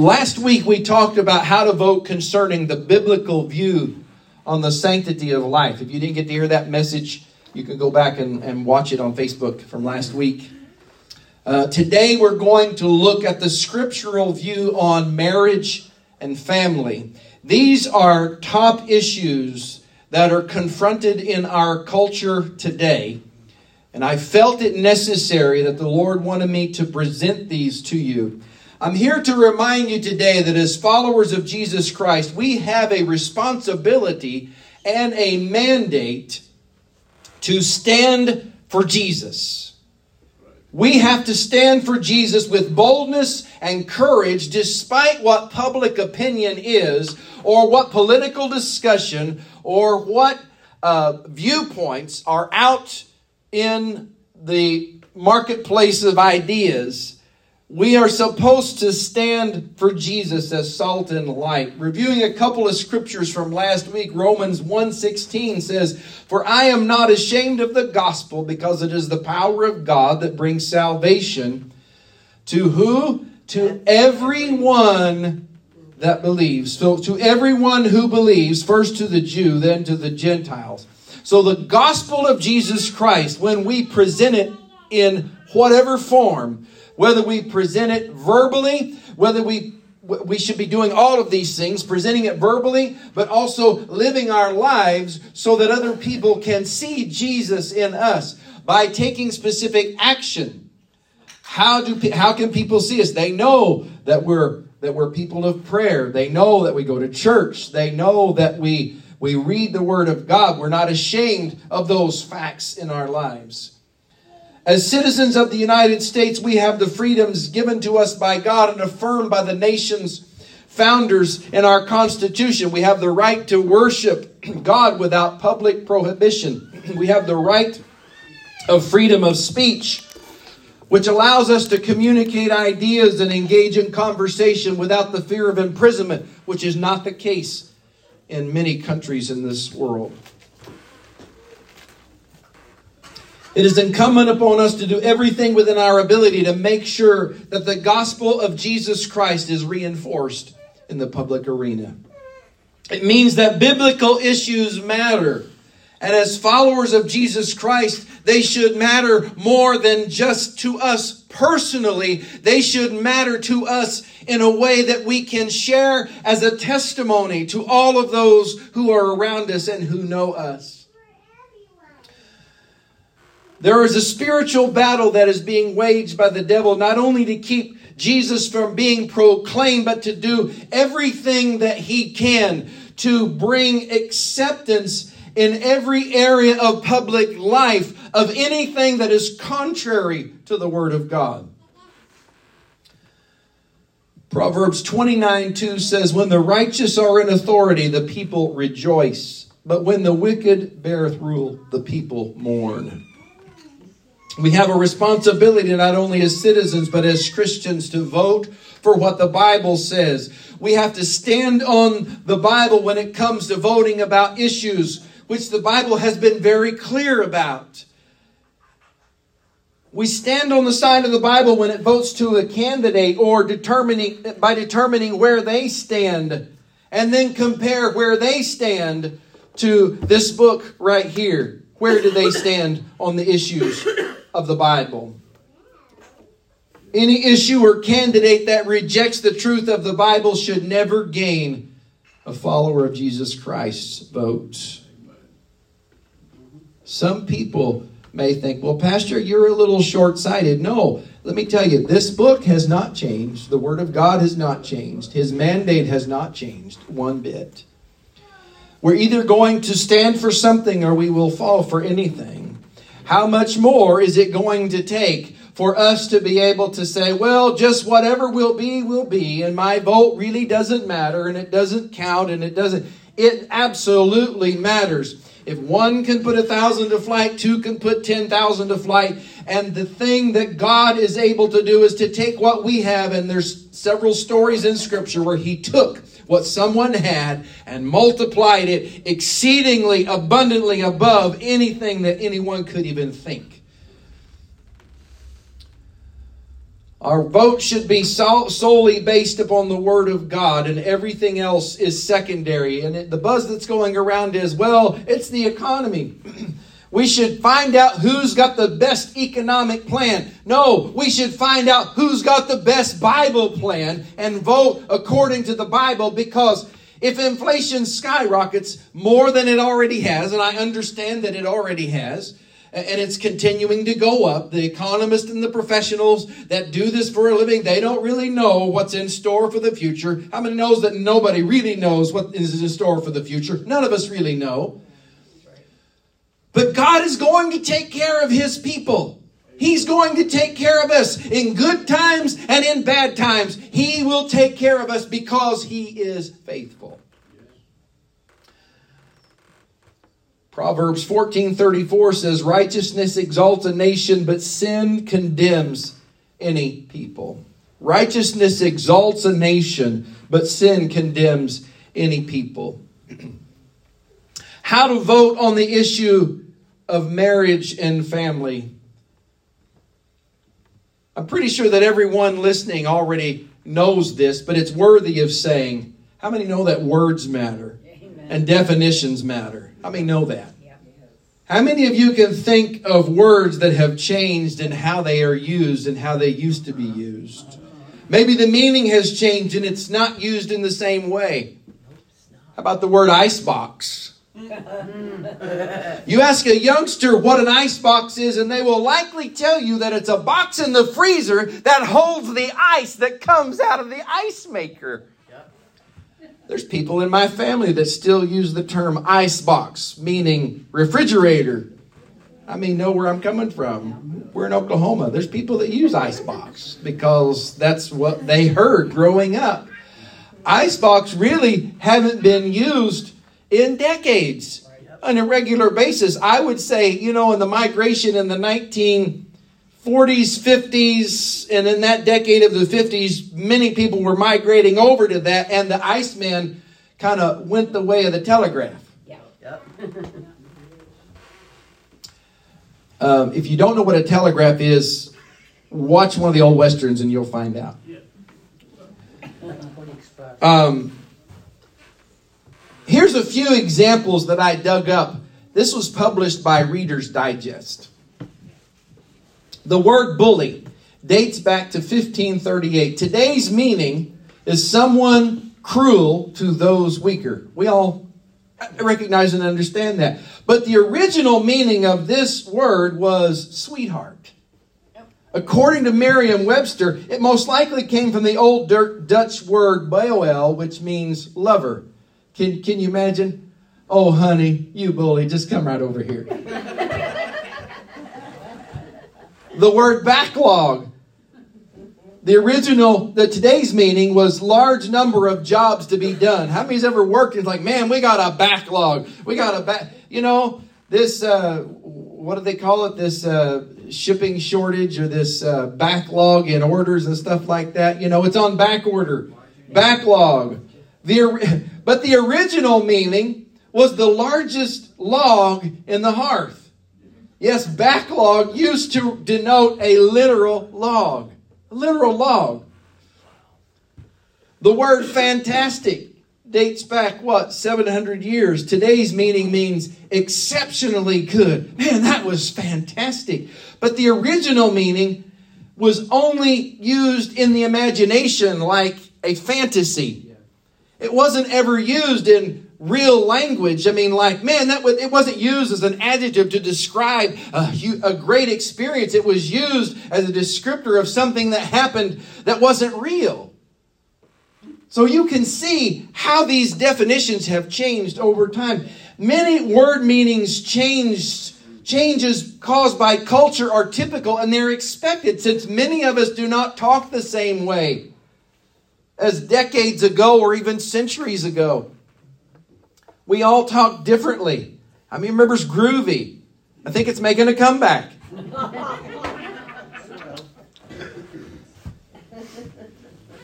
Last week we talked about how to vote concerning the biblical view on the sanctity of life. If you didn't get to hear that message, you can go back and, and watch it on Facebook from last week. Uh, today we're going to look at the scriptural view on marriage and family. These are top issues that are confronted in our culture today. And I felt it necessary that the Lord wanted me to present these to you. I'm here to remind you today that as followers of Jesus Christ, we have a responsibility and a mandate to stand for Jesus. We have to stand for Jesus with boldness and courage despite what public opinion is, or what political discussion, or what uh, viewpoints are out in the marketplace of ideas. We are supposed to stand for Jesus as salt and light. Reviewing a couple of scriptures from last week, Romans 1:16 says, "For I am not ashamed of the gospel because it is the power of God that brings salvation to who? To everyone that believes." So to everyone who believes, first to the Jew, then to the Gentiles. So the gospel of Jesus Christ, when we present it in whatever form, whether we present it verbally, whether we we should be doing all of these things, presenting it verbally, but also living our lives so that other people can see Jesus in us by taking specific action. How do how can people see us? They know that we're that we're people of prayer. They know that we go to church. They know that we we read the word of God. We're not ashamed of those facts in our lives. As citizens of the United States, we have the freedoms given to us by God and affirmed by the nation's founders in our Constitution. We have the right to worship God without public prohibition. We have the right of freedom of speech, which allows us to communicate ideas and engage in conversation without the fear of imprisonment, which is not the case in many countries in this world. It is incumbent upon us to do everything within our ability to make sure that the gospel of Jesus Christ is reinforced in the public arena. It means that biblical issues matter. And as followers of Jesus Christ, they should matter more than just to us personally. They should matter to us in a way that we can share as a testimony to all of those who are around us and who know us. There is a spiritual battle that is being waged by the devil, not only to keep Jesus from being proclaimed, but to do everything that he can to bring acceptance in every area of public life of anything that is contrary to the Word of God. Proverbs 29 2 says, When the righteous are in authority, the people rejoice. But when the wicked beareth rule, the people mourn. We have a responsibility not only as citizens, but as Christians to vote for what the Bible says. We have to stand on the Bible when it comes to voting about issues which the Bible has been very clear about. We stand on the side of the Bible when it votes to a candidate or determining by determining where they stand and then compare where they stand to this book right here. Where do they stand on the issues of the Bible. Any issue or candidate that rejects the truth of the Bible should never gain a follower of Jesus Christ's vote. Some people may think, well, Pastor, you're a little short sighted. No, let me tell you, this book has not changed. The Word of God has not changed. His mandate has not changed one bit. We're either going to stand for something or we will fall for anything. How much more is it going to take for us to be able to say, well, just whatever will be, will be, and my vote really doesn't matter, and it doesn't count, and it doesn't. It absolutely matters. If one can put a thousand to flight, two can put 10,000 to flight. And the thing that God is able to do is to take what we have, and there's several stories in Scripture where He took what someone had and multiplied it exceedingly abundantly above anything that anyone could even think. Our vote should be solely based upon the Word of God, and everything else is secondary. And the buzz that's going around is, well, it's the economy. we should find out who's got the best economic plan. No, we should find out who's got the best Bible plan and vote according to the Bible because if inflation skyrockets more than it already has, and I understand that it already has, and it's continuing to go up. The economists and the professionals that do this for a living, they don't really know what's in store for the future. How many knows that nobody really knows what is in store for the future? None of us really know. But God is going to take care of his people. He's going to take care of us in good times and in bad times. He will take care of us because he is faithful. Proverbs 14:34 says righteousness exalts a nation but sin condemns any people. Righteousness exalts a nation but sin condemns any people. How to vote on the issue of marriage and family. I'm pretty sure that everyone listening already knows this, but it's worthy of saying. How many know that words matter Amen. and definitions matter? How many know that? How many of you can think of words that have changed and how they are used and how they used to be used? Maybe the meaning has changed and it's not used in the same way. How about the word icebox? You ask a youngster what an icebox is, and they will likely tell you that it's a box in the freezer that holds the ice that comes out of the ice maker. There's people in my family that still use the term ice box, meaning refrigerator. I mean, know where I'm coming from. We're in Oklahoma. There's people that use ice box because that's what they heard growing up. Ice box really haven't been used in decades on a regular basis. I would say, you know, in the migration in the 1940s, 50s, and in that decade of the 50s, many people were migrating over to that, and the Iceman kind of went the way of the telegraph. Yeah. Yep. um, if you don't know what a telegraph is, watch one of the old westerns and you'll find out. Um, here's a few examples that I dug up. This was published by Reader's Digest. The word bully dates back to 1538. Today's meaning is someone cruel to those weaker. We all recognize and understand that. But the original meaning of this word was sweetheart. According to Merriam Webster, it most likely came from the old Dutch word boel, which means lover. Can, can you imagine? Oh, honey, you bully, just come right over here. the word backlog. The original, the today's meaning was large number of jobs to be done. How many's ever worked and like, man, we got a backlog. We got a back, you know, this, uh, what do they call it? This, uh, shipping shortage or this, uh, backlog in orders and stuff like that. You know, it's on back order. Backlog. The, but the original meaning was the largest log in the hearth. Yes, backlog used to denote a literal log. A literal log. The word fantastic dates back, what, 700 years. Today's meaning means exceptionally good. Man, that was fantastic. But the original meaning was only used in the imagination like a fantasy. It wasn't ever used in real language. I mean, like, man, that was, it wasn't used as an adjective to describe a, a great experience. It was used as a descriptor of something that happened that wasn't real. So you can see how these definitions have changed over time. Many word meanings changed changes caused by culture are typical and they're expected since many of us do not talk the same way as decades ago or even centuries ago. We all talk differently. I mean, remembers groovy? I think it's making a comeback.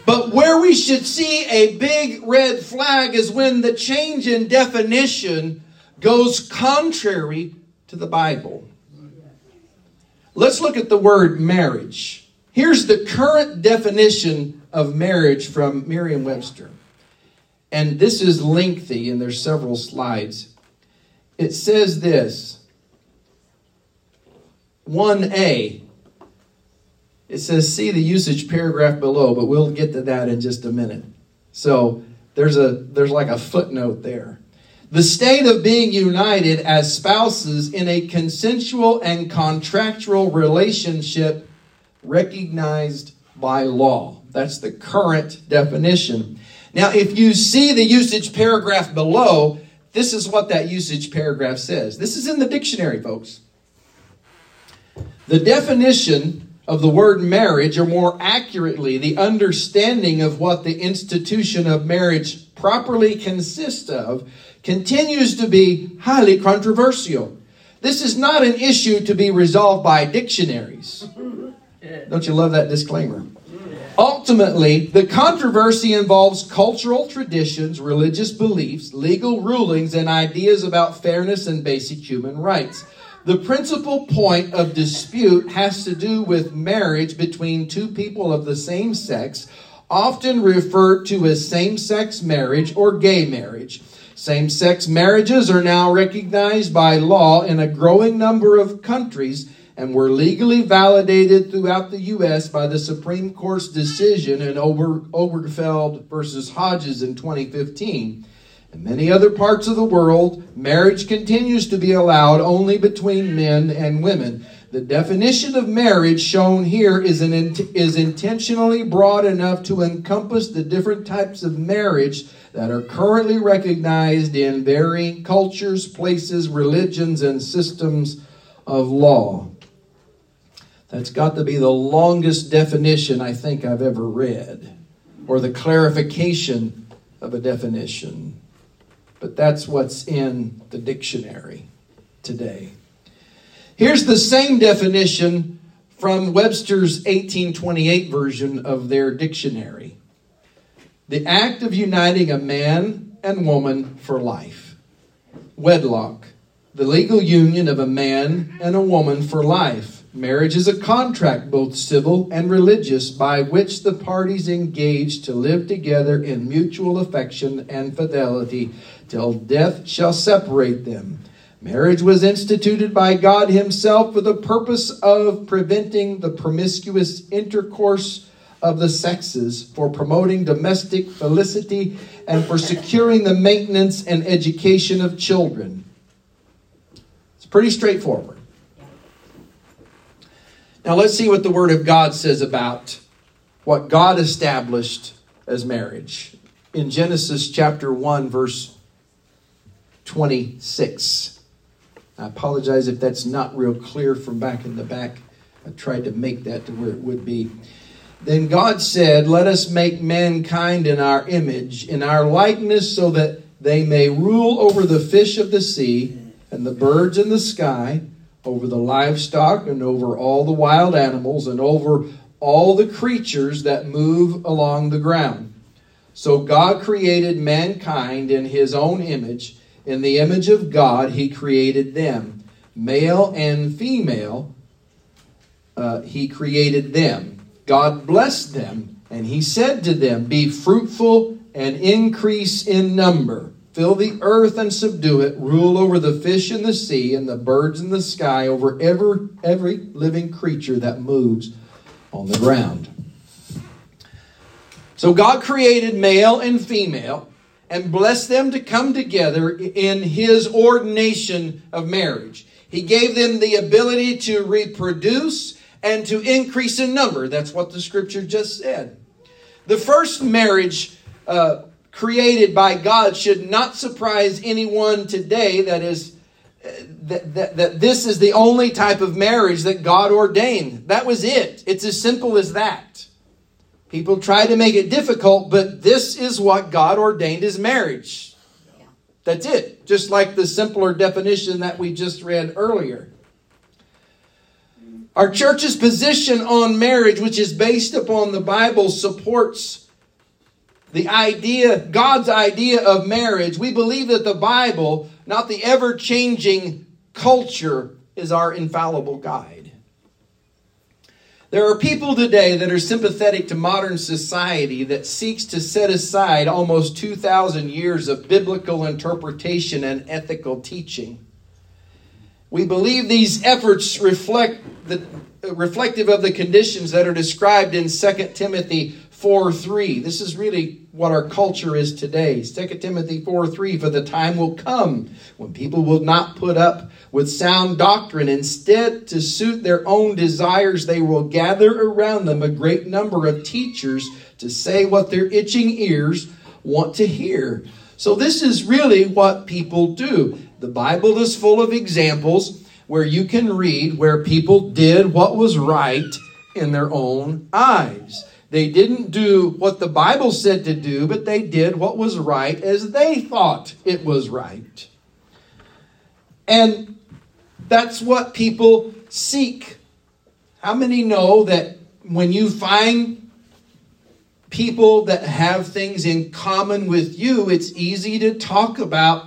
But where we should see a big red flag is when the change in definition goes contrary to the Bible. Let's look at the word marriage. Here's the current definition of marriage from Merriam Webster. And this is lengthy, and there's several slides. It says this 1a. It says, see the usage paragraph below, but we'll get to that in just a minute. So there's a there's like a footnote there. The state of being united as spouses in a consensual and contractual relationship recognized by law. That's the current definition. Now, if you see the usage paragraph below, this is what that usage paragraph says. This is in the dictionary, folks. The definition of the word marriage, or more accurately, the understanding of what the institution of marriage properly consists of, continues to be highly controversial. This is not an issue to be resolved by dictionaries. Don't you love that disclaimer? Ultimately, the controversy involves cultural traditions, religious beliefs, legal rulings, and ideas about fairness and basic human rights. The principal point of dispute has to do with marriage between two people of the same sex, often referred to as same sex marriage or gay marriage. Same sex marriages are now recognized by law in a growing number of countries and were legally validated throughout the U.S. by the Supreme Court's decision in Ober, Obergefell versus Hodges in 2015. In many other parts of the world, marriage continues to be allowed only between men and women. The definition of marriage shown here is, an, is intentionally broad enough to encompass the different types of marriage that are currently recognized in varying cultures, places, religions, and systems of law. That's got to be the longest definition I think I've ever read, or the clarification of a definition. But that's what's in the dictionary today. Here's the same definition from Webster's 1828 version of their dictionary the act of uniting a man and woman for life. Wedlock, the legal union of a man and a woman for life Marriage is a contract, both civil and religious, by which the parties engage to live together in mutual affection and fidelity till death shall separate them. Marriage was instituted by God Himself for the purpose of preventing the promiscuous intercourse of the sexes, for promoting domestic felicity, and for securing the maintenance and education of children. It's pretty straightforward. Now let's see what the Word of God says about what God established as marriage. In Genesis chapter 1, verse 26. I apologize if that's not real clear from back in the back. I tried to make that to where it would be. Then God said, Let us make mankind in our image, in our likeness, so that they may rule over the fish of the sea and the birds in the sky over the livestock and over all the wild animals and over all the creatures that move along the ground. So God created mankind in his own image. In the image of God, he created them. Male and female, uh, he created them. God blessed them, and he said to them, Be fruitful and increase in number Fill the earth and subdue it. Rule over the fish in the sea and the birds in the sky, over every, every living creature that moves on the ground. So God created male and female and blessed them to come together in his ordination of marriage. He gave them the ability to reproduce and to increase in number. That's what the scripture just said. The first marriage uh, created by God should not surprise anyone today that is uh, that, that, that this is the only type of marriage that God ordained. That was it. It's as simple as that. People try to make it difficult, but this is what God ordained as marriage. That's it. Just like the simpler definition that we just read earlier. Our church's position on marriage, which is based upon the Bible, supports the idea, God's idea of marriage, we believe that the Bible, not the ever changing culture, is our infallible guide. There are people today that are sympathetic to modern society that seeks to set aside almost 2,000 years of biblical interpretation and ethical teaching. We believe these efforts reflect the, reflective of the conditions that are described in 2 Timothy 4 3. This is really what our culture is today. 2 Timothy 4 3 For the time will come when people will not put up with sound doctrine. Instead, to suit their own desires, they will gather around them a great number of teachers to say what their itching ears want to hear. So, this is really what people do. The Bible is full of examples where you can read where people did what was right in their own eyes. They didn't do what the Bible said to do, but they did what was right as they thought it was right. And that's what people seek. How many know that when you find people that have things in common with you, it's easy to talk about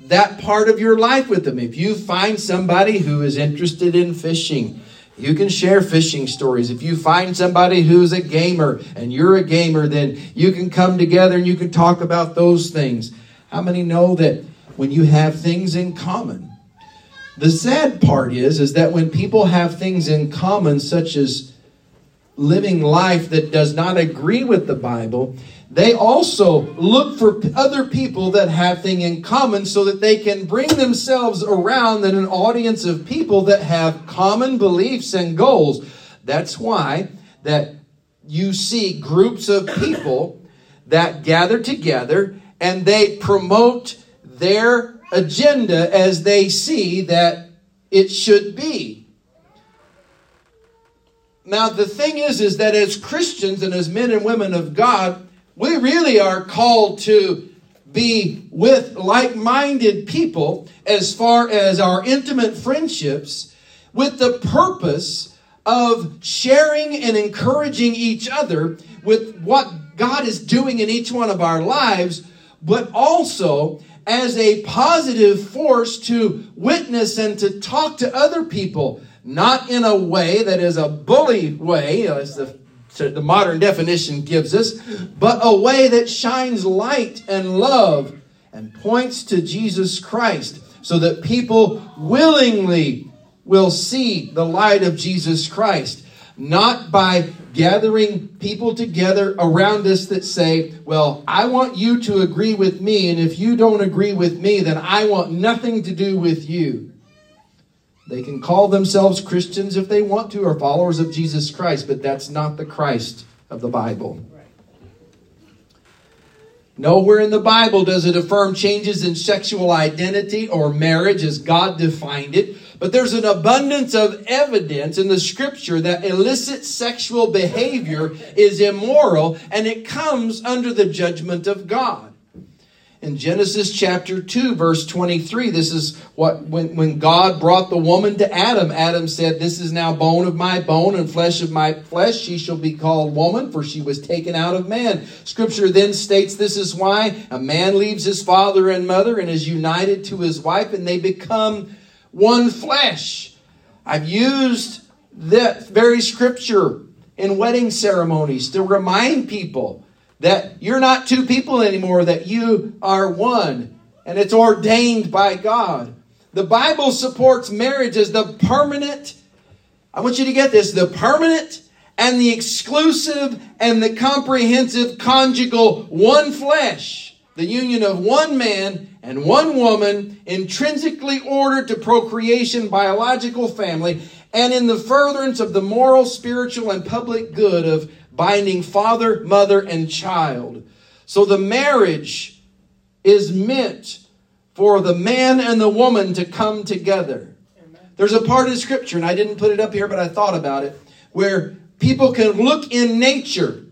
that part of your life with them. If you find somebody who is interested in fishing, you can share fishing stories. If you find somebody who's a gamer and you're a gamer, then you can come together and you can talk about those things. How many know that when you have things in common? The sad part is is that when people have things in common such as living life that does not agree with the Bible, they also look for other people that have things in common so that they can bring themselves around in an audience of people that have common beliefs and goals. That's why that you see groups of people that gather together and they promote their agenda as they see that it should be. Now the thing is is that as Christians and as men and women of God, we really are called to be with like minded people as far as our intimate friendships with the purpose of sharing and encouraging each other with what God is doing in each one of our lives, but also as a positive force to witness and to talk to other people, not in a way that is a bully way, as the the modern definition gives us, but a way that shines light and love and points to Jesus Christ so that people willingly will see the light of Jesus Christ. Not by gathering people together around us that say, Well, I want you to agree with me, and if you don't agree with me, then I want nothing to do with you. They can call themselves Christians if they want to, or followers of Jesus Christ, but that's not the Christ of the Bible. Nowhere in the Bible does it affirm changes in sexual identity or marriage as God defined it, but there's an abundance of evidence in the scripture that illicit sexual behavior is immoral and it comes under the judgment of God in Genesis chapter 2, verse 23, this is what, when, when God brought the woman to Adam, Adam said, This is now bone of my bone and flesh of my flesh. She shall be called woman, for she was taken out of man. Scripture then states this is why a man leaves his father and mother and is united to his wife, and they become one flesh. I've used that very scripture in wedding ceremonies to remind people that you're not two people anymore, that you are one, and it's ordained by God. The Bible supports marriage as the permanent, I want you to get this, the permanent and the exclusive and the comprehensive conjugal one flesh, the union of one man and one woman, intrinsically ordered to procreation, biological family, and in the furtherance of the moral, spiritual, and public good of binding father, mother, and child. So the marriage is meant for the man and the woman to come together. There's a part of scripture, and I didn't put it up here, but I thought about it, where people can look in nature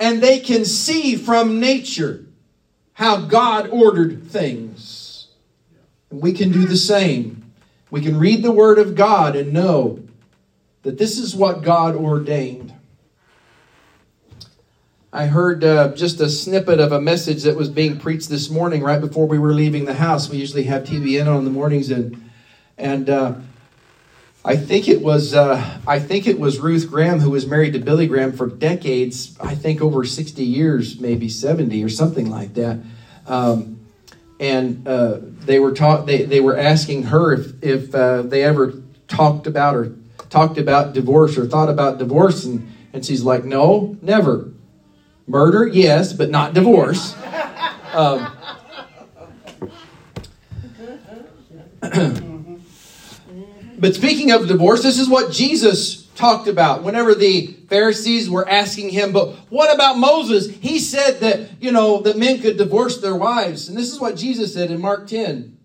and they can see from nature how God ordered things. And we can do the same. We can read the Word of God and know that this is what God ordained. I heard uh, just a snippet of a message that was being preached this morning right before we were leaving the house. We usually have TBN on in the mornings, and and uh, I think it was uh, I think it was Ruth Graham who was married to Billy Graham for decades. I think over sixty years, maybe seventy or something like that. Um, and uh, they were taught they, they were asking her if if uh, they ever talked about or talked about divorce or thought about divorce, and and she's like, no, never. Murder, yes, but not divorce. Um, but speaking of divorce, this is what Jesus talked about whenever the Pharisees were asking him, but what about Moses? He said that, you know, that men could divorce their wives. And this is what Jesus said in Mark 10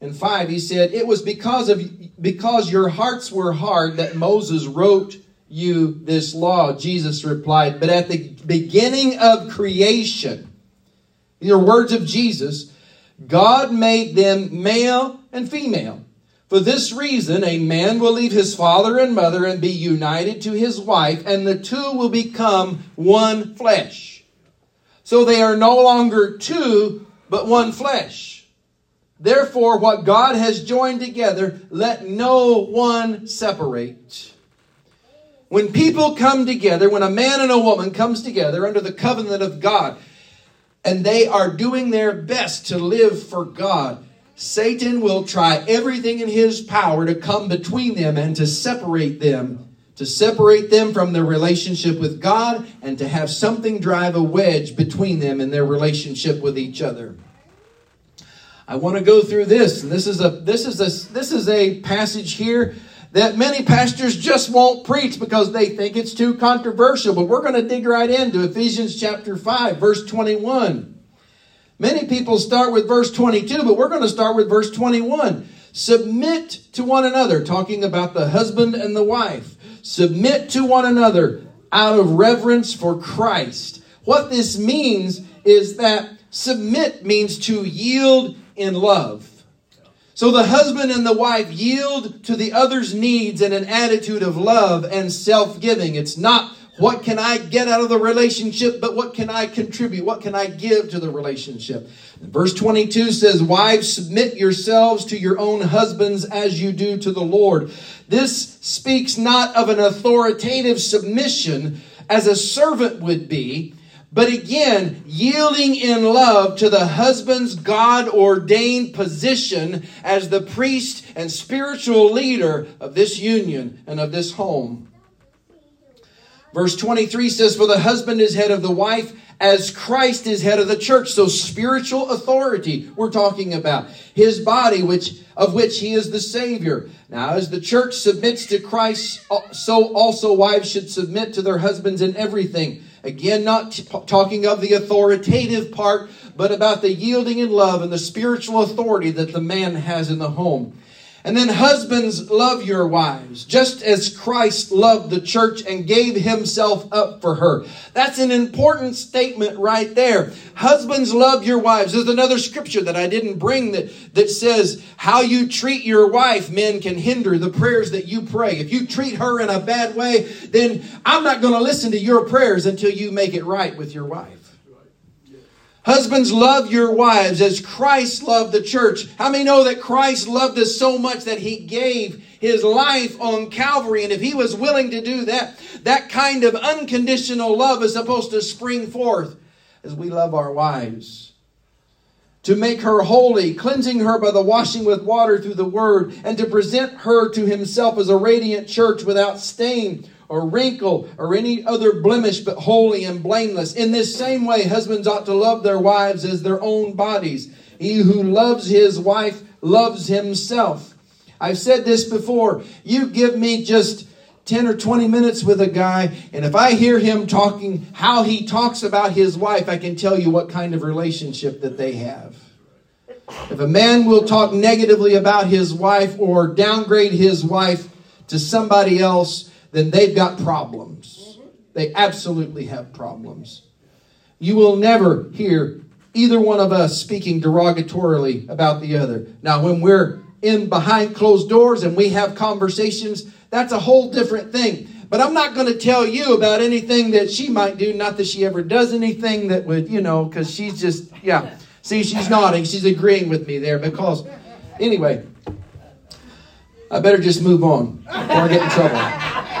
and 5. He said, It was because of because your hearts were hard that Moses wrote you this law. Jesus replied, But at the beginning of creation, these are words of Jesus, God made them male and female. For this reason, a man will leave his father and mother and be united to his wife, and the two will become one flesh. So they are no longer two, but one flesh. Therefore, what God has joined together, let no one separate. When people come together, when a man and a woman comes together under the covenant of God, and they are doing their best to live for God, Satan will try everything in his power to come between them and to separate them, to separate them from their relationship with God and to have something drive a wedge between them and their relationship with each other. I want to go through this, and this is a this is a this is a passage here that many pastors just won't preach because they think it's too controversial. But we're going to dig right into Ephesians chapter 5, verse 21. Many people start with verse 22, but we're going to start with verse 21. Submit to one another, talking about the husband and the wife. Submit to one another out of reverence for Christ. What this means is that submit means to yield in love. So the husband and the wife yield to the other's needs in an attitude of love and self giving. It's not what can I get out of the relationship? But what can I contribute? What can I give to the relationship? Verse 22 says, Wives, submit yourselves to your own husbands as you do to the Lord. This speaks not of an authoritative submission as a servant would be, but again, yielding in love to the husband's God ordained position as the priest and spiritual leader of this union and of this home. Verse 23 says, For the husband is head of the wife as Christ is head of the church. So spiritual authority we're talking about. His body, which of which he is the Savior. Now, as the church submits to Christ, uh, so also wives should submit to their husbands in everything. Again, not t- talking of the authoritative part, but about the yielding in love and the spiritual authority that the man has in the home. And then husbands, love your wives, just as Christ loved the church and gave himself up for her. That's an important statement right there. Husbands, love your wives. There's another scripture that I didn't bring that, that says how you treat your wife, men, can hinder the prayers that you pray. If you treat her in a bad way, then I'm not going to listen to your prayers until you make it right with your wife. Husbands, love your wives as Christ loved the church. How many know that Christ loved us so much that he gave his life on Calvary? And if he was willing to do that, that kind of unconditional love is supposed to spring forth as we love our wives. To make her holy, cleansing her by the washing with water through the word, and to present her to himself as a radiant church without stain or wrinkle or any other blemish, but holy and blameless. In this same way, husbands ought to love their wives as their own bodies. He who loves his wife loves himself. I've said this before. You give me just 10 or 20 minutes with a guy, and if I hear him talking how he talks about his wife, I can tell you what kind of relationship that they have. If a man will talk negatively about his wife or downgrade his wife to somebody else, then they've got problems. They absolutely have problems. You will never hear either one of us speaking derogatorily about the other. Now, when we're in behind closed doors and we have conversations, that's a whole different thing. But I'm not going to tell you about anything that she might do. Not that she ever does anything that would, you know, because she's just, yeah. See, she's nodding. She's agreeing with me there because, anyway, I better just move on before I get in trouble.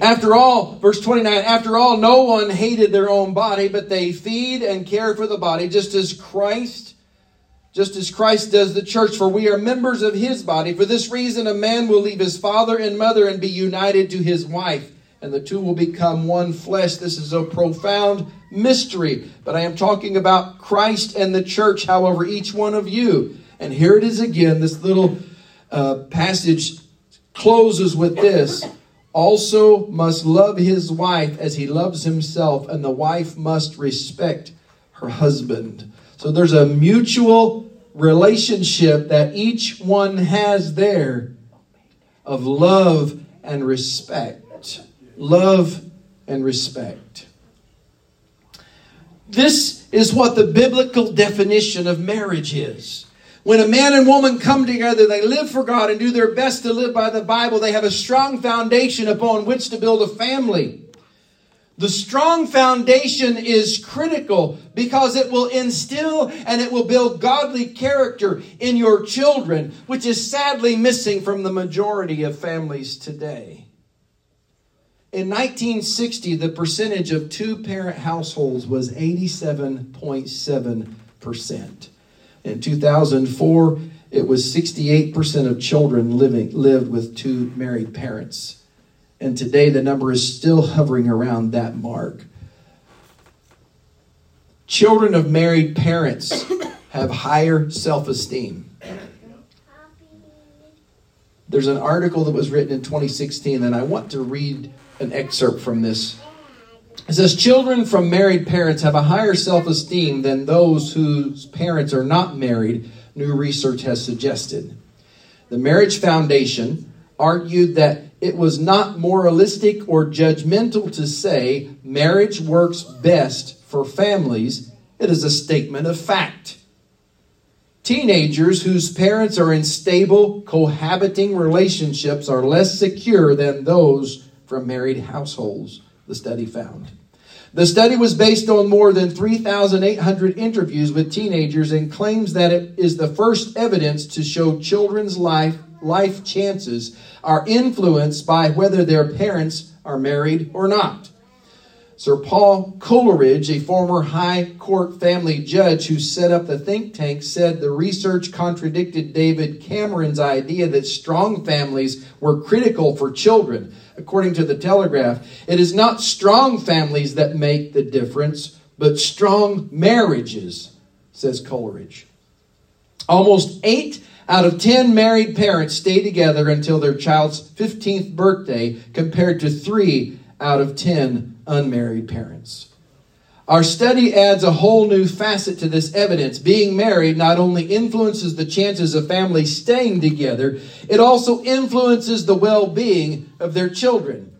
After all, verse 29, after all, no one hated their own body, but they feed and care for the body, just as Christ, just as Christ does the church, for we are members of his body. For this reason, a man will leave his father and mother and be united to his wife, and the two will become one flesh. This is a profound mystery, but I am talking about Christ and the church, however, each one of you. And here it is again, this little uh, passage closes with this also must love his wife as he loves himself, and the wife must respect her husband. So there's a mutual relationship that each one has there of love and respect. Love and respect. This is what the biblical definition of marriage is. When a man and woman come together, they live for God and do their best to live by the Bible. They have a strong foundation upon which to build a family. The strong foundation is critical because it will instill and it will build godly character in your children, which is sadly missing from the majority of families today. In 1960, the percentage of two parent households was 87.7%. In 2004, it was 68% of children living lived with two married parents. And today the number is still hovering around that mark. Children of married parents have higher self-esteem. There's an article that was written in 2016 and I want to read an excerpt from this it says children from married parents have a higher self esteem than those whose parents are not married, new research has suggested. The Marriage Foundation argued that it was not moralistic or judgmental to say marriage works best for families. It is a statement of fact. Teenagers whose parents are in stable, cohabiting relationships are less secure than those from married households, the study found. The study was based on more than 3,800 interviews with teenagers and claims that it is the first evidence to show children's life, life chances are influenced by whether their parents are married or not. Sir Paul Coleridge, a former High Court family judge who set up the think tank, said the research contradicted David Cameron's idea that strong families were critical for children according to the Telegraph, it is not strong families that make the difference, but strong marriages, says Coleridge. Almost eight out of 10 married parents stay together until their child's 15th birthday, compared to three out of 10 unmarried parents. Our study adds a whole new facet to this evidence. Being married not only influences the chances of families staying together, it also influences the well being of their children.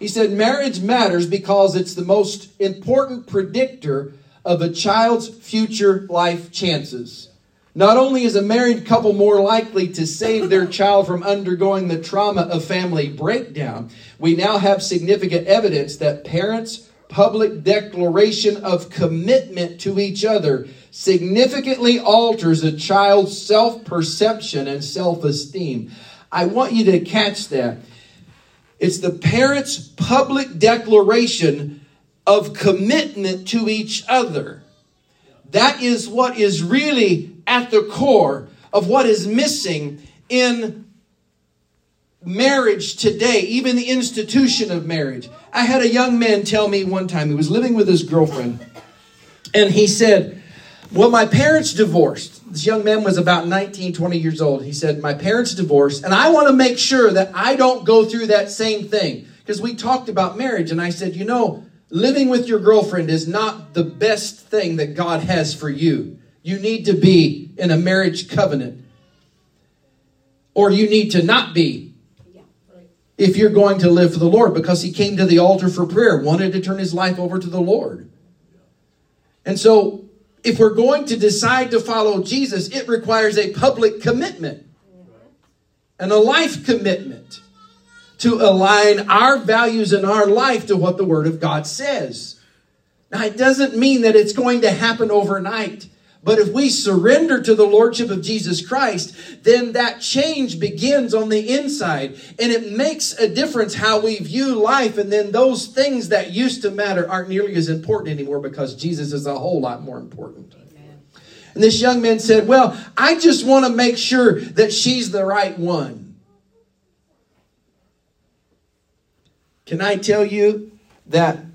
He said marriage matters because it's the most important predictor of a child's future life chances. Not only is a married couple more likely to save their child from undergoing the trauma of family breakdown, we now have significant evidence that parents public declaration of commitment to each other significantly alters a child's self perception and self esteem. I want you to catch that. It's the parents' public declaration of commitment to each other. That is what is really at the core of what is missing in marriage today, even the institution of marriage. I had a young man tell me one time, he was living with his girlfriend, and he said, Well, my parents divorced. This young man was about 19, 20 years old. He said, My parents divorced, and I want to make sure that I don't go through that same thing. Because we talked about marriage, and I said, You know, living with your girlfriend is not the best thing that God has for you. You need to be in a marriage covenant, or you need to not be if you're going to live for the Lord because he came to the altar for prayer, wanted to turn his life over to the Lord. And so, if we're going to decide to follow Jesus, it requires a public commitment and a life commitment to align our values and our life to what the Word of God says. Now, it doesn't mean that it's going to happen overnight, But if we surrender to the Lordship of Jesus Christ, then that change begins on the inside. And it makes a difference how we view life. And then those things that used to matter aren't nearly as important anymore because Jesus is a whole lot more important. And this young man said, Well, I just want to make sure that she's the right one. Can I tell you that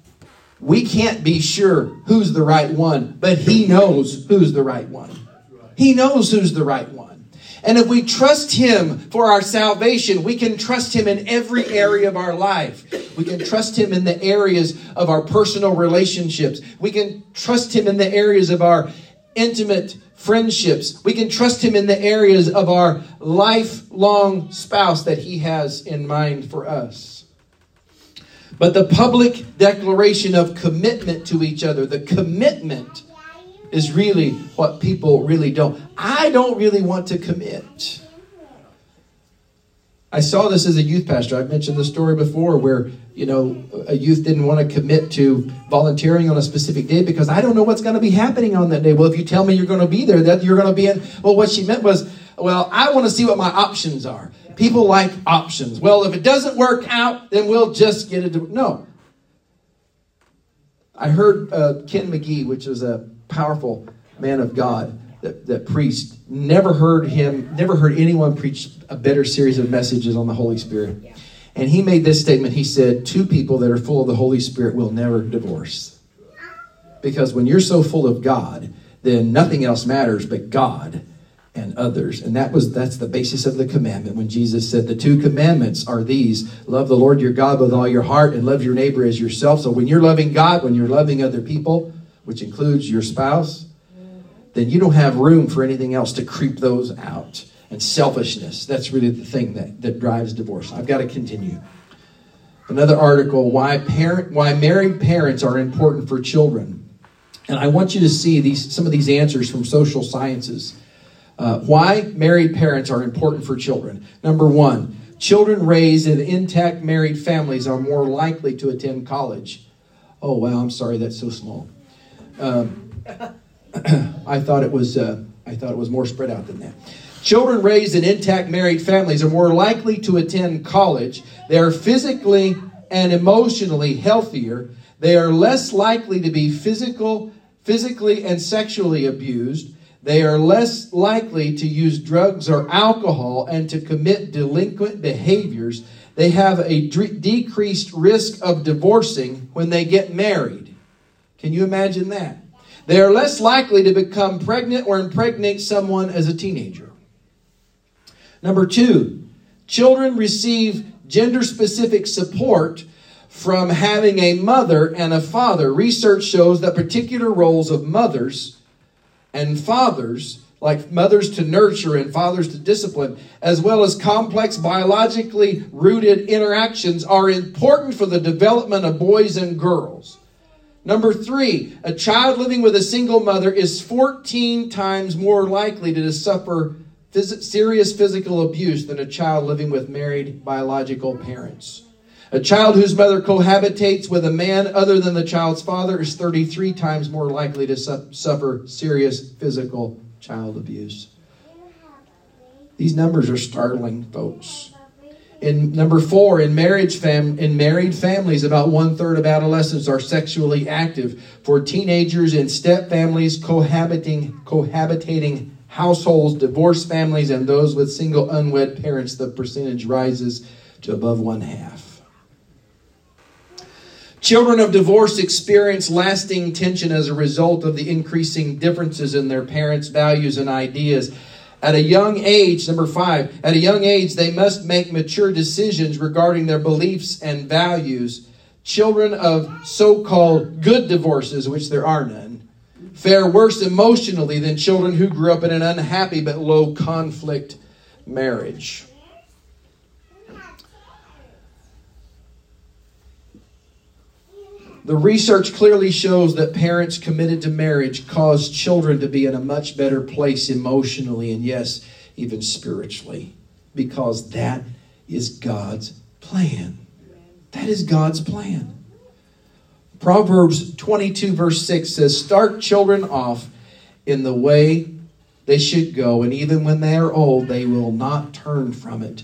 we can't be sure who's the right one, but He knows who's the right one. He knows who's the right one. And if we trust Him for our salvation, we can trust Him in every area of our life. We can trust Him in the areas of our personal relationships. We can trust Him in the areas of our intimate friendships. We can trust Him in the areas of our lifelong spouse that He has in mind for us. But the public declaration of commitment to each other, the commitment is really what people really don't. I don't really want to commit. I saw this as a youth pastor. I've mentioned the story before where, you know, a youth didn't want to commit to volunteering on a specific day because I don't know what's going to be happening on that day. Well, if you tell me you're going to be there, that you're going to be in. Well, what she meant was, well, I want to see what my options are. People like options. Well, if it doesn't work out, then we'll just get it. No. I heard uh, Ken McGee, which is a powerful man of God, that, that priest. Never heard him, never heard anyone preach a better series of messages on the Holy Spirit. And he made this statement. He said, Two people that are full of the Holy Spirit will never divorce. Because when you're so full of God, then nothing else matters but God and others. And that was that's the basis of the commandment when Jesus said the two commandments are these love the Lord your God with all your heart and love your neighbor as yourself. So when you're loving God, when you're loving other people, which includes your spouse, then you don't have room for anything else to creep those out. And selfishness, that's really the thing that, that drives divorce. I've got to continue. Another article, why parent why married parents are important for children. And I want you to see these some of these answers from social sciences. Uh, why married parents are important for children. Number one, children raised in intact married families are more likely to attend college. Oh, wow, I'm sorry, that's so small. Um, I thought it was uh, I thought it was more spread out than that. Children raised in intact married families are more likely to attend college. They are physically and emotionally healthier. They are less likely to be physical, physically and sexually abused. They are less likely to use drugs or alcohol and to commit delinquent behaviors. They have a decreased risk of divorcing when they get married. Can you imagine that? They are less likely to become pregnant or impregnate someone as a teenager. Number two, children receive gender specific support from having a mother and a father. Research shows that particular roles of mothers and fathers, like mothers to nurture and fathers to discipline, as well as complex biologically rooted interactions, are important for the development of boys and girls. Number three, a child living with a single mother is 14 times more likely to suffer serious physical abuse than a child living with married biological parents. A child whose mother cohabitates with a man other than the child's father is 33 times more likely to su- suffer serious physical child abuse. These numbers are startling, folks. In number four, in marriage fam- in married families, about one third of adolescents are sexually active. For teenagers in step families, cohabiting cohabitating households, divorced families, and those with single unwed parents, the percentage rises to above one half. Children of divorce experience lasting tension as a result of the increasing differences in their parents' values and ideas. At a young age, number five, at a young age, they must make mature decisions regarding their beliefs and values. Children of so called good divorces, which there are none, fare worse emotionally than children who grew up in an unhappy but low conflict marriage. The research clearly shows that parents committed to marriage cause children to be in a much better place emotionally and, yes, even spiritually, because that is God's plan. That is God's plan. Proverbs 22, verse 6 says, Start children off in the way they should go, and even when they are old, they will not turn from it.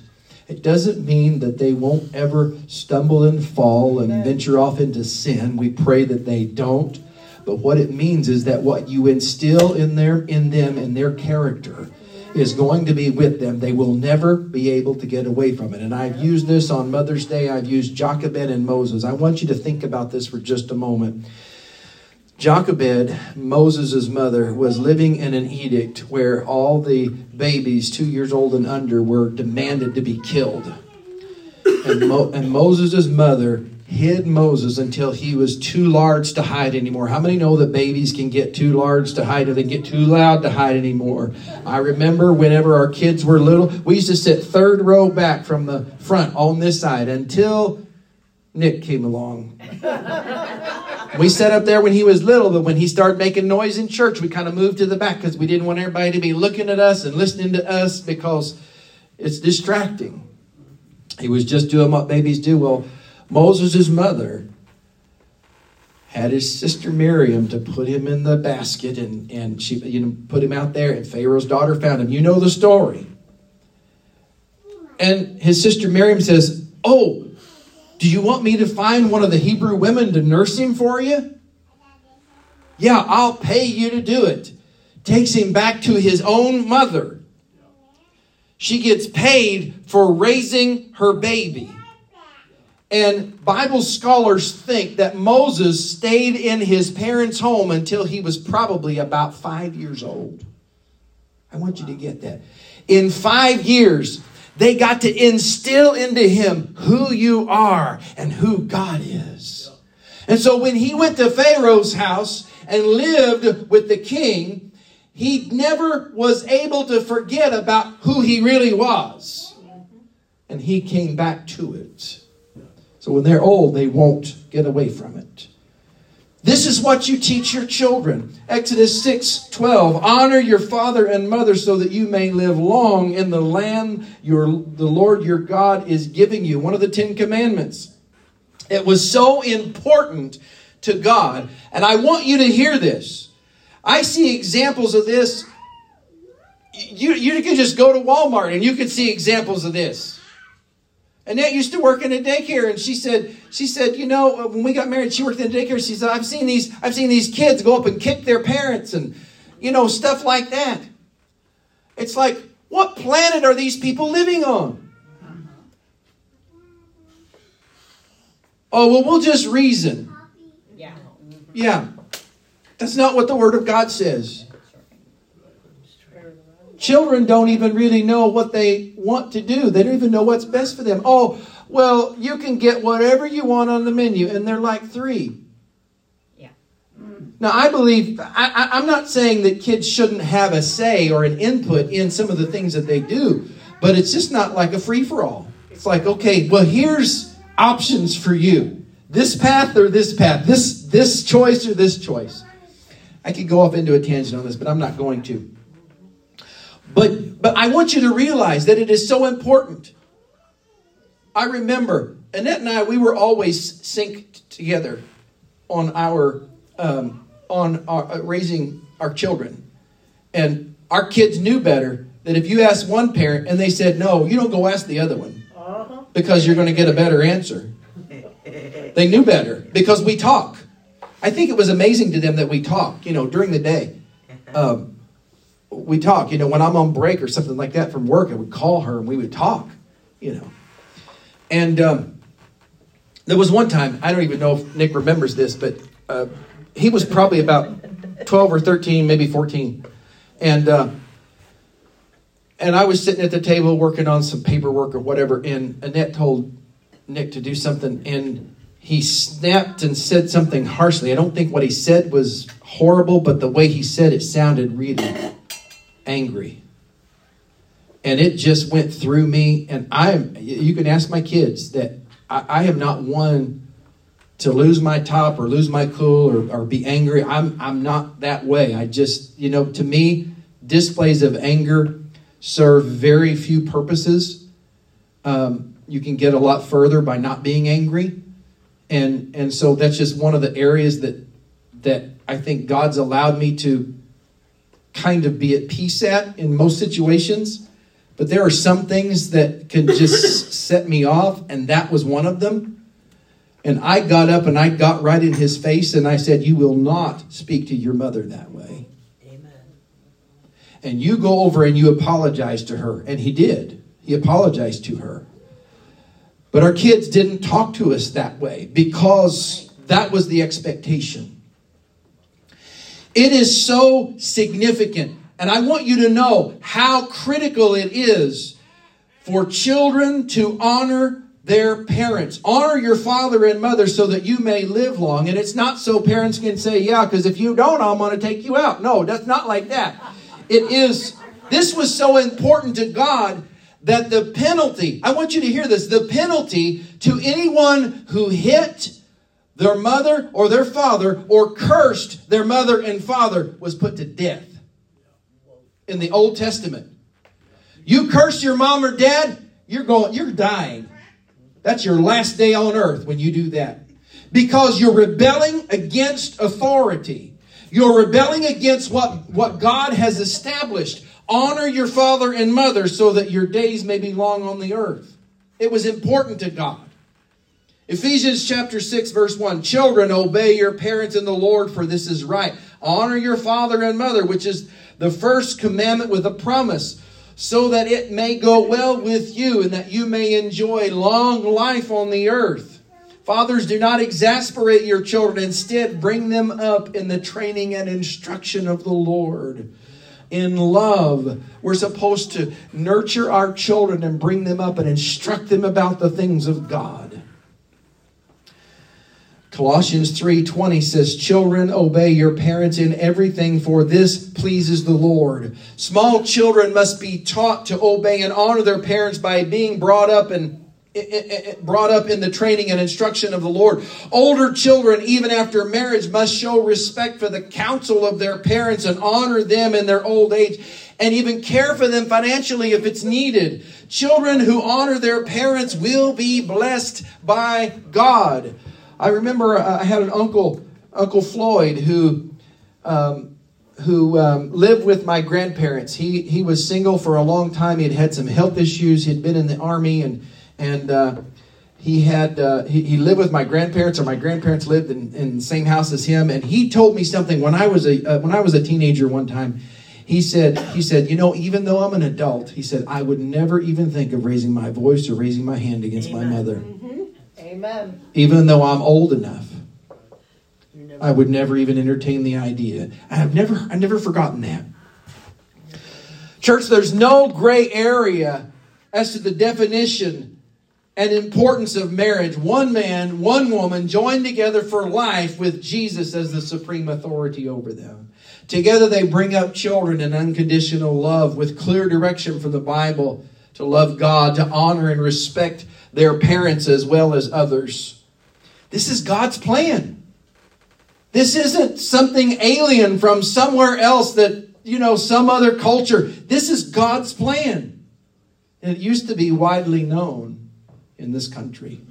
It doesn't mean that they won't ever stumble and fall and venture off into sin. We pray that they don't. But what it means is that what you instill in their in them in their character is going to be with them. They will never be able to get away from it. And I've used this on Mother's Day. I've used Jochebed and Moses. I want you to think about this for just a moment. Jochebed, Moses' mother, was living in an edict where all the babies two years old and under were demanded to be killed. And, Mo- and Moses' mother hid Moses until he was too large to hide anymore. How many know that babies can get too large to hide or they get too loud to hide anymore? I remember whenever our kids were little, we used to sit third row back from the front on this side until Nick came along. We sat up there when he was little, but when he started making noise in church, we kind of moved to the back because we didn't want everybody to be looking at us and listening to us because it's distracting. He was just doing what babies do. Well, Moses' mother had his sister Miriam to put him in the basket and, and she you know put him out there and Pharaoh's daughter found him. You know the story. And his sister Miriam says, Oh, do you want me to find one of the Hebrew women to nurse him for you? Yeah, I'll pay you to do it. Takes him back to his own mother. She gets paid for raising her baby. And Bible scholars think that Moses stayed in his parents' home until he was probably about five years old. I want you to get that. In five years, they got to instill into him who you are and who God is. And so when he went to Pharaoh's house and lived with the king, he never was able to forget about who he really was. And he came back to it. So when they're old, they won't get away from it. This is what you teach your children. Exodus 6 12. Honor your father and mother so that you may live long in the land your, the Lord your God is giving you. One of the Ten Commandments. It was so important to God. And I want you to hear this. I see examples of this. You, you can just go to Walmart and you can see examples of this. Annette used to work in a daycare, and she said, she said, you know, uh, when we got married, she worked in a daycare. She said, I've seen these, I've seen these kids go up and kick their parents, and you know, stuff like that. It's like, what planet are these people living on? Oh, well, we'll just reason. Yeah. Yeah. That's not what the Word of God says. Children don't even really know what they want to do. They don't even know what's best for them. Oh, well, you can get whatever you want on the menu, and they're like three. Yeah. Now, I believe, I, am not saying that kids shouldn't have a say or an input in some of the things that they do, but it's just not like a free for all. It's like, okay, well, here's options for you this path or this path, this, this choice or this choice. I could go off into a tangent on this, but I'm not going to. But, but I want you to realize that it is so important. I remember Annette and I, we were always synced together on our um, on our, uh, raising our children, and our kids knew better that if you asked one parent and they said no, you don't go ask the other one uh-huh. because you're going to get a better answer. they knew better because we talk. I think it was amazing to them that we talk. You know, during the day. Um, we talk. You know, when I'm on break or something like that from work, I would call her and we would talk, you know. And um, there was one time, I don't even know if Nick remembers this, but uh, he was probably about 12 or 13, maybe 14. And, uh, and I was sitting at the table working on some paperwork or whatever, and Annette told Nick to do something, and he snapped and said something harshly. I don't think what he said was horrible, but the way he said it sounded really angry. And it just went through me. And I'm, you can ask my kids that I, I have not one to lose my top or lose my cool or, or be angry. I'm, I'm not that way. I just, you know, to me, displays of anger serve very few purposes. Um, you can get a lot further by not being angry. And, and so that's just one of the areas that, that I think God's allowed me to kind of be at peace at in most situations. But there are some things that can just set me off, and that was one of them. And I got up and I got right in his face and I said, You will not speak to your mother that way. Amen. And you go over and you apologize to her. And he did. He apologized to her. But our kids didn't talk to us that way because that was the expectation. It is so significant. And I want you to know how critical it is for children to honor their parents. Honor your father and mother so that you may live long. And it's not so parents can say, yeah, because if you don't, I'm going to take you out. No, that's not like that. It is, this was so important to God that the penalty, I want you to hear this, the penalty to anyone who hit their mother or their father or cursed their mother and father was put to death in the Old Testament. You curse your mom or dad, you're going, you're dying. That's your last day on earth when you do that. Because you're rebelling against authority. You're rebelling against what, what God has established. Honor your father and mother so that your days may be long on the earth. It was important to God. Ephesians chapter 6 verse 1 Children obey your parents in the Lord for this is right. Honor your father and mother which is the first commandment with a promise so that it may go well with you and that you may enjoy long life on the earth. Fathers, do not exasperate your children. Instead, bring them up in the training and instruction of the Lord. In love, we're supposed to nurture our children and bring them up and instruct them about the things of God. Colossians 3:20 says, "Children, obey your parents in everything, for this pleases the Lord." Small children must be taught to obey and honor their parents by being brought up and brought up in the training and instruction of the Lord. Older children, even after marriage, must show respect for the counsel of their parents and honor them in their old age and even care for them financially if it's needed. Children who honor their parents will be blessed by God. I remember uh, I had an uncle, Uncle Floyd, who um, who um, lived with my grandparents. He he was single for a long time. He had had some health issues. He'd been in the army and and uh, he had uh, he, he, lived with my grandparents, or my grandparents lived in, in the same house as him. And he told me something when I was a uh, when I was a teenager. One time, he said he said, you know, even though I'm an adult, he said I would never even think of raising my voice or raising my hand against Amen. my mother. Amen. Even though I'm old enough, I would never even entertain the idea. I've never, I've never forgotten that. Church, there's no gray area as to the definition and importance of marriage. One man, one woman joined together for life with Jesus as the supreme authority over them. Together they bring up children in unconditional love with clear direction from the Bible to love God, to honor and respect their parents as well as others. This is God's plan. This isn't something alien from somewhere else that, you know, some other culture. This is God's plan. And it used to be widely known in this country.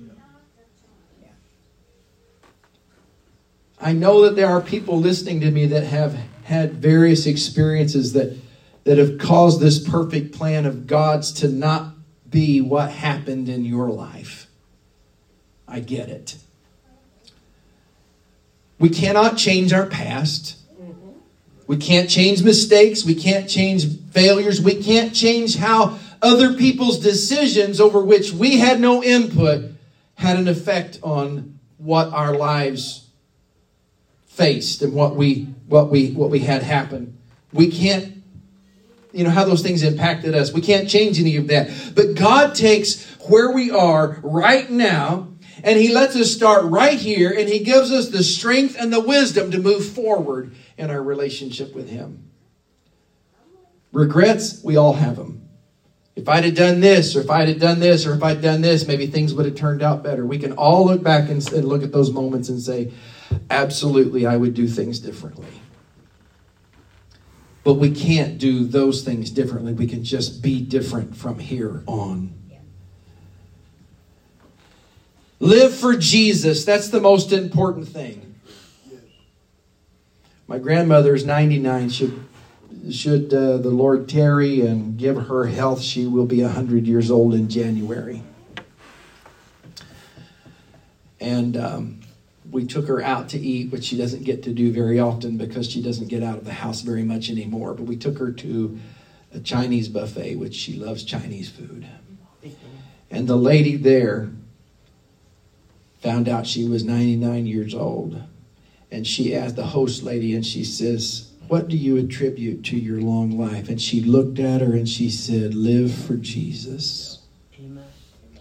I know that there are people listening to me that have had various experiences that, that have caused this perfect plan of God's to not be what happened in your life. I get it. We cannot change our past. We can't change mistakes. We can't change failures. We can't change how other people's decisions over which we had no input had an effect on what our lives faced and what we what we what we had happen. We can't you know, how those things impacted us. We can't change any of that. But God takes where we are right now and He lets us start right here and He gives us the strength and the wisdom to move forward in our relationship with Him. Regrets, we all have them. If I'd have done this, or if I'd have done this, or if I'd done this, maybe things would have turned out better. We can all look back and, look at those moments and say, absolutely, I would do things differently. But we can't do those things differently. We can just be different from here on. Live for Jesus. That's the most important thing. My grandmother is 99. She, should uh, the Lord tarry and give her health, she will be 100 years old in January. And um, we took her out to eat, which she doesn't get to do very often because she doesn't get out of the house very much anymore. But we took her to a Chinese buffet, which she loves Chinese food. And the lady there found out she was 99 years old. And she asked the host lady, and she says, What do you attribute to your long life? And she looked at her and she said, Live for Jesus. Amen.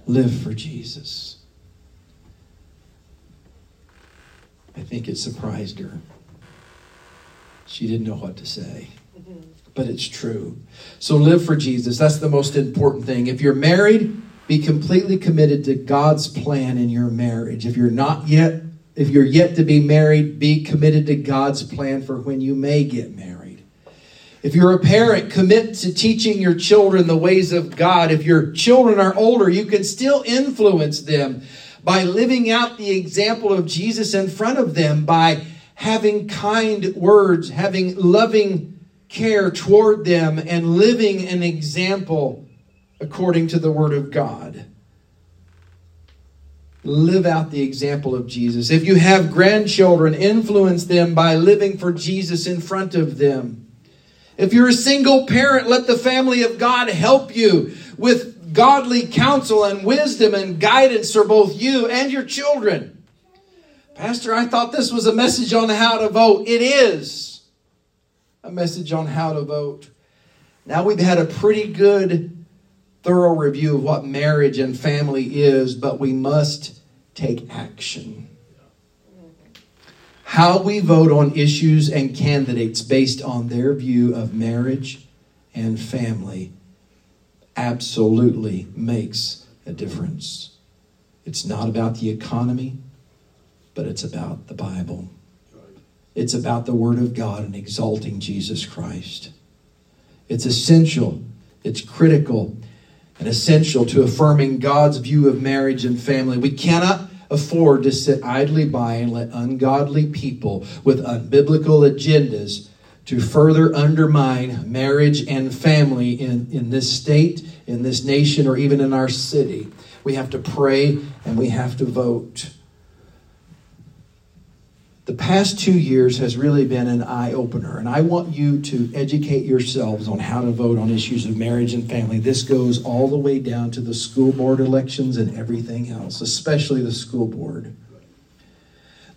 Live for Jesus. I think it surprised her. She didn't know what to say. Mm-hmm. But it's true. So live for Jesus. That's the most important thing. If you're married, be completely committed to God's plan in your marriage. If you're not yet, if you're yet to be married, be committed to God's plan for when you may get married. If you're a parent, commit to teaching your children the ways of God. If your children are older, you can still influence them by living out the example of Jesus in front of them, by having kind words, having loving care toward them, and living an example according to the Word of God. Live out the example of Jesus. If you have grandchildren, influence them by living for Jesus in front of them. If you're a single parent, let the family of God help you with godly counsel and wisdom and guidance for both you and your children. Pastor, I thought this was a message on how to vote. It is a message on how to vote. Now we've had a pretty good thorough review of what marriage and family is, but we must take action. How we vote on issues and candidates based on their view of marriage and family absolutely makes a difference. It's not about the economy, but it's about the Bible. It's about the Word of God and exalting Jesus Christ. It's essential, it's critical, and essential to affirming God's view of marriage and family. We cannot afford to sit idly by and let ungodly people with unbiblical agendas to further undermine marriage and family in, in this state, in this nation, or even in our city. We have to pray and we have to vote the past two years has really been an eye opener, and I want you to educate yourselves on how to vote on issues of marriage and family. This goes all the way down to the school board elections and everything else, especially the school board.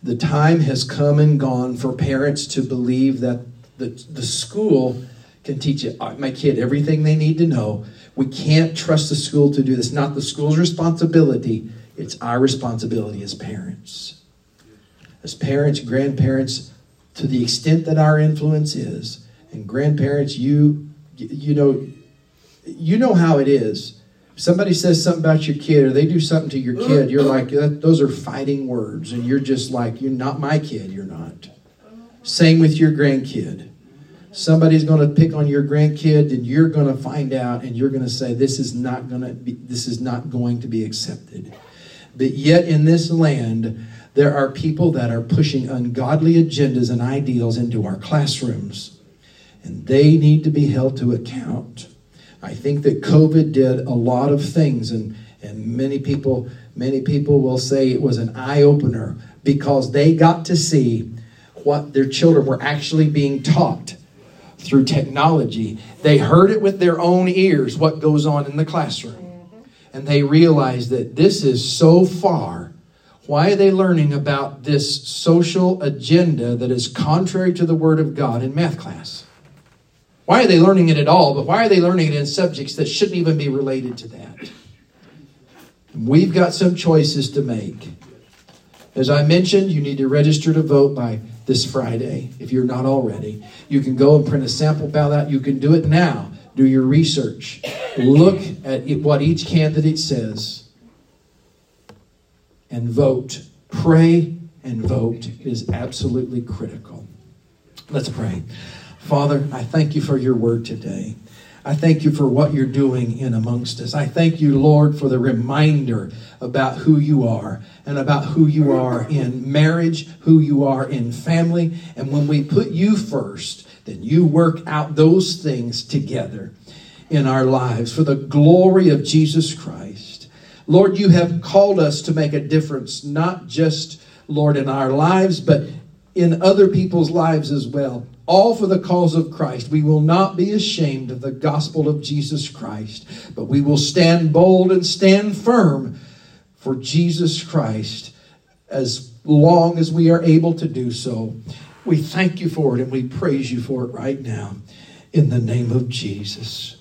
The time has come and gone for parents to believe that the, the school can teach it, uh, my kid everything they need to know. We can't trust the school to do this. Not the school's responsibility, it's our responsibility as parents as parents, grandparents, to the extent that our influence is, and grandparents, you you know you know how it is. somebody says something about your kid or they do something to your kid, you're like, those are fighting words. And you're just like, you're not my kid, you're not. Same with your grandkid. Somebody's going to pick on your grandkid and you're going to find out and you're going to say, this is not going to be, this is not going to be accepted. But yet in this land, there are people that are pushing ungodly agendas and ideals into our classrooms, and they need to be held to account. I think that COVID did a lot of things, and, and many people many people will say it was an eye opener because they got to see what their children were actually being taught through technology. They heard it with their own ears what goes on in the classroom. And they realized that this is so far why are they learning about this social agenda that is contrary to the Word of God in math class? Why are they learning it at all? But why are they learning it in subjects that shouldn't even be related to that? We've got some choices to make. As I mentioned, you need to register to vote by this Friday if you're not already. You can go and print a sample ballot. You can do it now. Do your research. Look at what each candidate says and vote. Pray and vote is absolutely critical. Let's pray. Father, I thank you for your word today. I thank you for what you're doing in amongst us. I thank you, Lord, for the reminder about who you are and about who you are in marriage, who you are in family. And when we put you first, then you work out those things together in our lives for the glory of Jesus Christ. Lord, you have called us to make a difference, not just, Lord, in our lives, but in other people's lives as well. All for the cause of Christ. We will not be ashamed of the gospel of Jesus Christ, but we will stand bold and stand firm for Jesus Christ as long as we are able to do so. We thank you for it and we praise you for it right now in the name of Jesus.